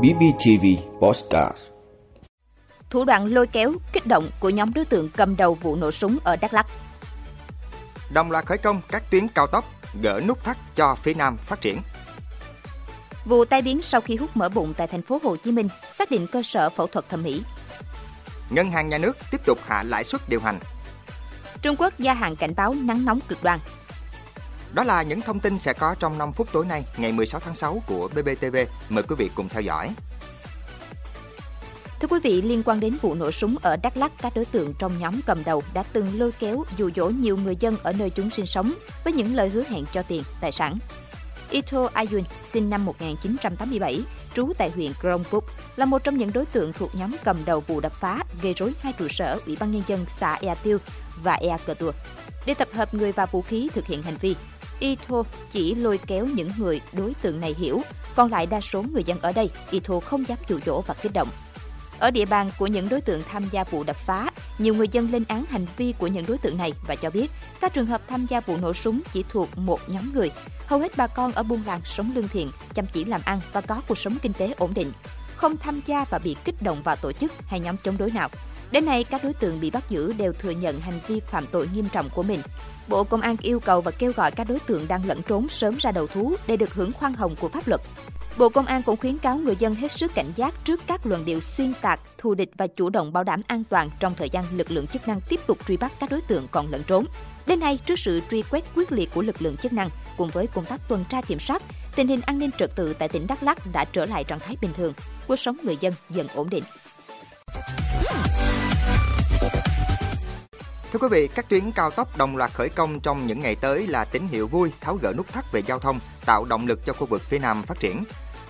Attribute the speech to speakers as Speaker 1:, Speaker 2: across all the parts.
Speaker 1: BBTV Postcard
Speaker 2: Thủ đoạn lôi kéo, kích động của nhóm đối tượng cầm đầu vụ nổ súng ở Đắk Lắk.
Speaker 3: Đồng loạt khởi công các tuyến cao tốc, gỡ nút thắt cho phía Nam phát triển.
Speaker 2: Vụ tai biến sau khi hút mỡ bụng tại thành phố Hồ Chí Minh xác định cơ sở phẫu thuật thẩm mỹ.
Speaker 3: Ngân hàng nhà nước tiếp tục hạ lãi suất điều hành.
Speaker 2: Trung Quốc gia hạn cảnh báo nắng nóng cực đoan.
Speaker 3: Đó là những thông tin sẽ có trong 5 phút tối nay, ngày 16 tháng 6 của BBTV. Mời quý vị cùng theo dõi.
Speaker 2: Thưa quý vị, liên quan đến vụ nổ súng ở Đắk Lắk, các đối tượng trong nhóm cầm đầu đã từng lôi kéo dụ dỗ nhiều người dân ở nơi chúng sinh sống với những lời hứa hẹn cho tiền, tài sản. Ito Ayun, sinh năm 1987, trú tại huyện krongpuk là một trong những đối tượng thuộc nhóm cầm đầu vụ đập phá, gây rối hai trụ sở Ủy ban Nhân dân xã Ea Tiêu và Ea Cờ Tua. Để tập hợp người và vũ khí thực hiện hành vi, Ito chỉ lôi kéo những người đối tượng này hiểu, còn lại đa số người dân ở đây, Ito không dám dụ dỗ và kích động. Ở địa bàn của những đối tượng tham gia vụ đập phá, nhiều người dân lên án hành vi của những đối tượng này và cho biết các trường hợp tham gia vụ nổ súng chỉ thuộc một nhóm người. Hầu hết bà con ở buôn làng sống lương thiện, chăm chỉ làm ăn và có cuộc sống kinh tế ổn định, không tham gia và bị kích động vào tổ chức hay nhóm chống đối nào. Đến nay, các đối tượng bị bắt giữ đều thừa nhận hành vi phạm tội nghiêm trọng của mình. Bộ Công an yêu cầu và kêu gọi các đối tượng đang lẫn trốn sớm ra đầu thú để được hưởng khoan hồng của pháp luật. Bộ Công an cũng khuyến cáo người dân hết sức cảnh giác trước các luận điệu xuyên tạc, thù địch và chủ động bảo đảm an toàn trong thời gian lực lượng chức năng tiếp tục truy bắt các đối tượng còn lẫn trốn. Đến nay, trước sự truy quét quyết liệt của lực lượng chức năng cùng với công tác tuần tra kiểm soát, tình hình an ninh trật tự tại tỉnh Đắk Lắk đã trở lại trạng thái bình thường, cuộc sống người dân dần ổn định.
Speaker 3: Thưa quý vị, các tuyến cao tốc đồng loạt khởi công trong những ngày tới là tín hiệu vui tháo gỡ nút thắt về giao thông, tạo động lực cho khu vực phía Nam phát triển.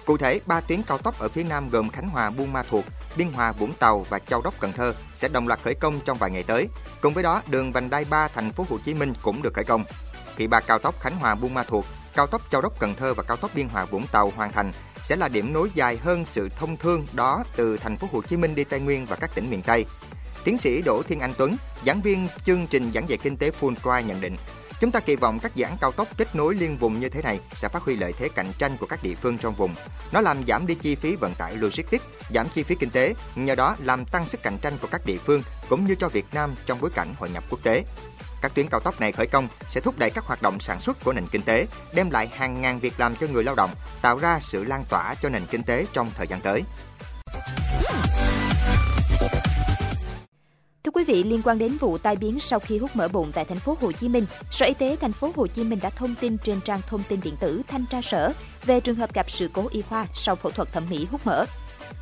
Speaker 3: Cụ thể, ba tuyến cao tốc ở phía Nam gồm Khánh Hòa Buôn Ma Thuột, Biên Hòa Vũng Tàu và Châu Đốc Cần Thơ sẽ đồng loạt khởi công trong vài ngày tới. Cùng với đó, đường vành đai 3 thành phố Hồ Chí Minh cũng được khởi công. Khi ba cao tốc Khánh Hòa Buôn Ma Thuột, cao tốc Châu Đốc Cần Thơ và cao tốc Biên Hòa Vũng Tàu hoàn thành sẽ là điểm nối dài hơn sự thông thương đó từ thành phố Hồ Chí Minh đi Tây Nguyên và các tỉnh miền Tây. Tiến sĩ Đỗ Thiên Anh Tuấn, giảng viên chương trình giảng dạy kinh tế Fulbright nhận định, Chúng ta kỳ vọng các dự án cao tốc kết nối liên vùng như thế này sẽ phát huy lợi thế cạnh tranh của các địa phương trong vùng. Nó làm giảm đi chi phí vận tải logistics, giảm chi phí kinh tế, nhờ đó làm tăng sức cạnh tranh của các địa phương cũng như cho Việt Nam trong bối cảnh hội nhập quốc tế. Các tuyến cao tốc này khởi công sẽ thúc đẩy các hoạt động sản xuất của nền kinh tế, đem lại hàng ngàn việc làm cho người lao động, tạo ra sự lan tỏa cho nền kinh tế trong thời gian tới.
Speaker 2: Thưa quý vị, liên quan đến vụ tai biến sau khi hút mỡ bụng tại thành phố Hồ Chí Minh, Sở Y tế thành phố Hồ Chí Minh đã thông tin trên trang thông tin điện tử thanh tra sở về trường hợp gặp sự cố y khoa sau phẫu thuật thẩm mỹ hút mỡ.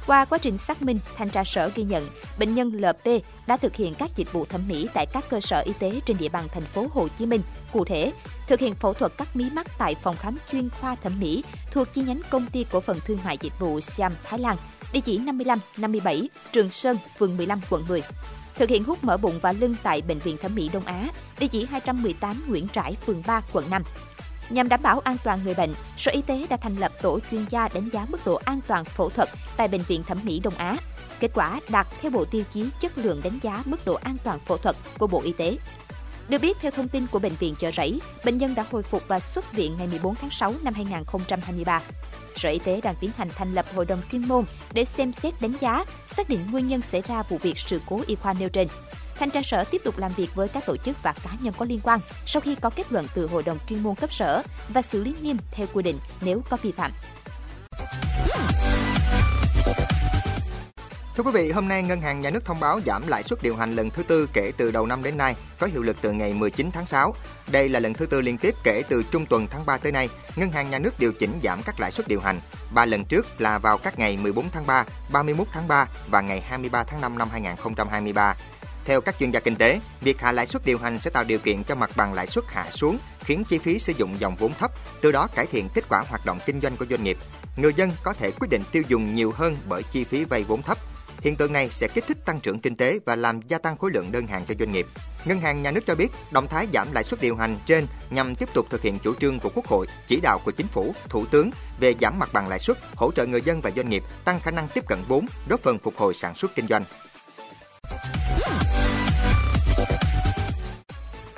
Speaker 2: Qua quá trình xác minh, thanh tra sở ghi nhận bệnh nhân LP đã thực hiện các dịch vụ thẩm mỹ tại các cơ sở y tế trên địa bàn thành phố Hồ Chí Minh. Cụ thể, thực hiện phẫu thuật cắt mí mắt tại phòng khám chuyên khoa thẩm mỹ thuộc chi nhánh công ty cổ phần thương mại dịch vụ Siam Thái Lan, địa chỉ 55, 57, Trường Sơn, phường 15, quận 10 thực hiện hút mỡ bụng và lưng tại Bệnh viện Thẩm mỹ Đông Á, địa chỉ 218 Nguyễn Trãi, phường 3, quận 5. Nhằm đảm bảo an toàn người bệnh, Sở Y tế đã thành lập tổ chuyên gia đánh giá mức độ an toàn phẫu thuật tại Bệnh viện Thẩm mỹ Đông Á. Kết quả đạt theo bộ tiêu chí chất lượng đánh giá mức độ an toàn phẫu thuật của Bộ Y tế. Được biết, theo thông tin của Bệnh viện Chợ Rẫy, bệnh nhân đã hồi phục và xuất viện ngày 14 tháng 6 năm 2023. Sở Y tế đang tiến hành thành lập hội đồng chuyên môn để xem xét đánh giá, xác định nguyên nhân xảy ra vụ việc sự cố y khoa nêu trên. Thanh tra sở tiếp tục làm việc với các tổ chức và cá nhân có liên quan sau khi có kết luận từ hội đồng chuyên môn cấp sở và xử lý nghiêm theo quy định nếu có vi phạm.
Speaker 3: Thưa quý vị, hôm nay Ngân hàng Nhà nước thông báo giảm lãi suất điều hành lần thứ tư kể từ đầu năm đến nay, có hiệu lực từ ngày 19 tháng 6. Đây là lần thứ tư liên tiếp kể từ trung tuần tháng 3 tới nay, Ngân hàng Nhà nước điều chỉnh giảm các lãi suất điều hành. Ba lần trước là vào các ngày 14 tháng 3, 31 tháng 3 và ngày 23 tháng 5 năm 2023. Theo các chuyên gia kinh tế, việc hạ lãi suất điều hành sẽ tạo điều kiện cho mặt bằng lãi suất hạ xuống, khiến chi phí sử dụng dòng vốn thấp, từ đó cải thiện kết quả hoạt động kinh doanh của doanh nghiệp. Người dân có thể quyết định tiêu dùng nhiều hơn bởi chi phí vay vốn thấp, Hiện tượng này sẽ kích thích tăng trưởng kinh tế và làm gia tăng khối lượng đơn hàng cho doanh nghiệp. Ngân hàng nhà nước cho biết, động thái giảm lãi suất điều hành trên nhằm tiếp tục thực hiện chủ trương của Quốc hội, chỉ đạo của Chính phủ, Thủ tướng về giảm mặt bằng lãi suất, hỗ trợ người dân và doanh nghiệp tăng khả năng tiếp cận vốn, góp phần phục hồi sản xuất kinh doanh.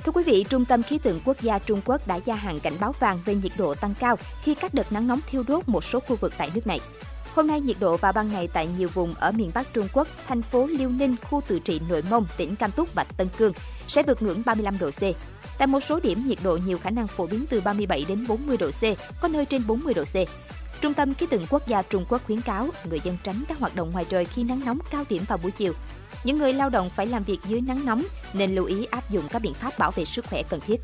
Speaker 2: Thưa quý vị, Trung tâm Khí tượng Quốc gia Trung Quốc đã gia hạn cảnh báo vàng về nhiệt độ tăng cao khi các đợt nắng nóng thiêu đốt một số khu vực tại nước này. Hôm nay, nhiệt độ vào ban ngày tại nhiều vùng ở miền Bắc Trung Quốc, thành phố Liêu Ninh, khu tự trị Nội Mông, tỉnh Cam Túc và Tân Cương sẽ vượt ngưỡng 35 độ C. Tại một số điểm, nhiệt độ nhiều khả năng phổ biến từ 37 đến 40 độ C, có nơi trên 40 độ C. Trung tâm Khí tượng Quốc gia Trung Quốc khuyến cáo người dân tránh các hoạt động ngoài trời khi nắng nóng cao điểm vào buổi chiều. Những người lao động phải làm việc dưới nắng nóng nên lưu ý áp dụng các biện pháp bảo vệ sức khỏe cần thiết.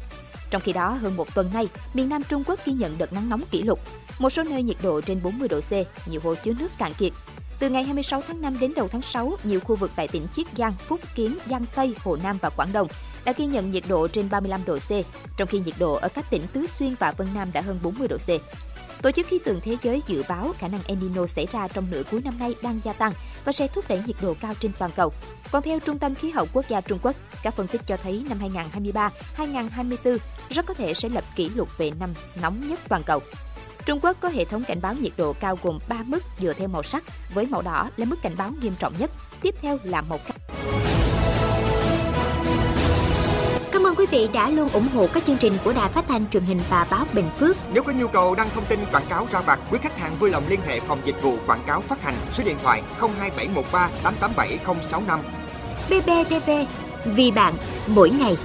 Speaker 2: Trong khi đó, hơn một tuần nay, miền Nam Trung Quốc ghi nhận đợt nắng nóng kỷ lục. Một số nơi nhiệt độ trên 40 độ C, nhiều hồ chứa nước cạn kiệt. Từ ngày 26 tháng 5 đến đầu tháng 6, nhiều khu vực tại tỉnh Chiết Giang, Phúc Kiến, Giang Tây, Hồ Nam và Quảng Đông đã ghi nhận nhiệt độ trên 35 độ C, trong khi nhiệt độ ở các tỉnh Tứ Xuyên và Vân Nam đã hơn 40 độ C. Tổ chức Khí tượng Thế giới dự báo khả năng El Nino xảy ra trong nửa cuối năm nay đang gia tăng và sẽ thúc đẩy nhiệt độ cao trên toàn cầu. Còn theo Trung tâm Khí hậu Quốc gia Trung Quốc, các phân tích cho thấy năm 2023-2024 rất có thể sẽ lập kỷ lục về năm nóng nhất toàn cầu. Trung Quốc có hệ thống cảnh báo nhiệt độ cao gồm 3 mức dựa theo màu sắc, với màu đỏ là mức cảnh báo nghiêm trọng nhất, tiếp theo là màu cam.
Speaker 4: Cảm ơn quý vị đã luôn ủng hộ các chương trình của Đài Phát thanh truyền hình và báo Bình Phước.
Speaker 3: Nếu có nhu cầu đăng thông tin quảng cáo ra vặt, quý khách hàng vui lòng liên hệ phòng dịch vụ quảng cáo phát hành số điện thoại 02713 887065.
Speaker 4: BBTV, vì bạn, mỗi ngày.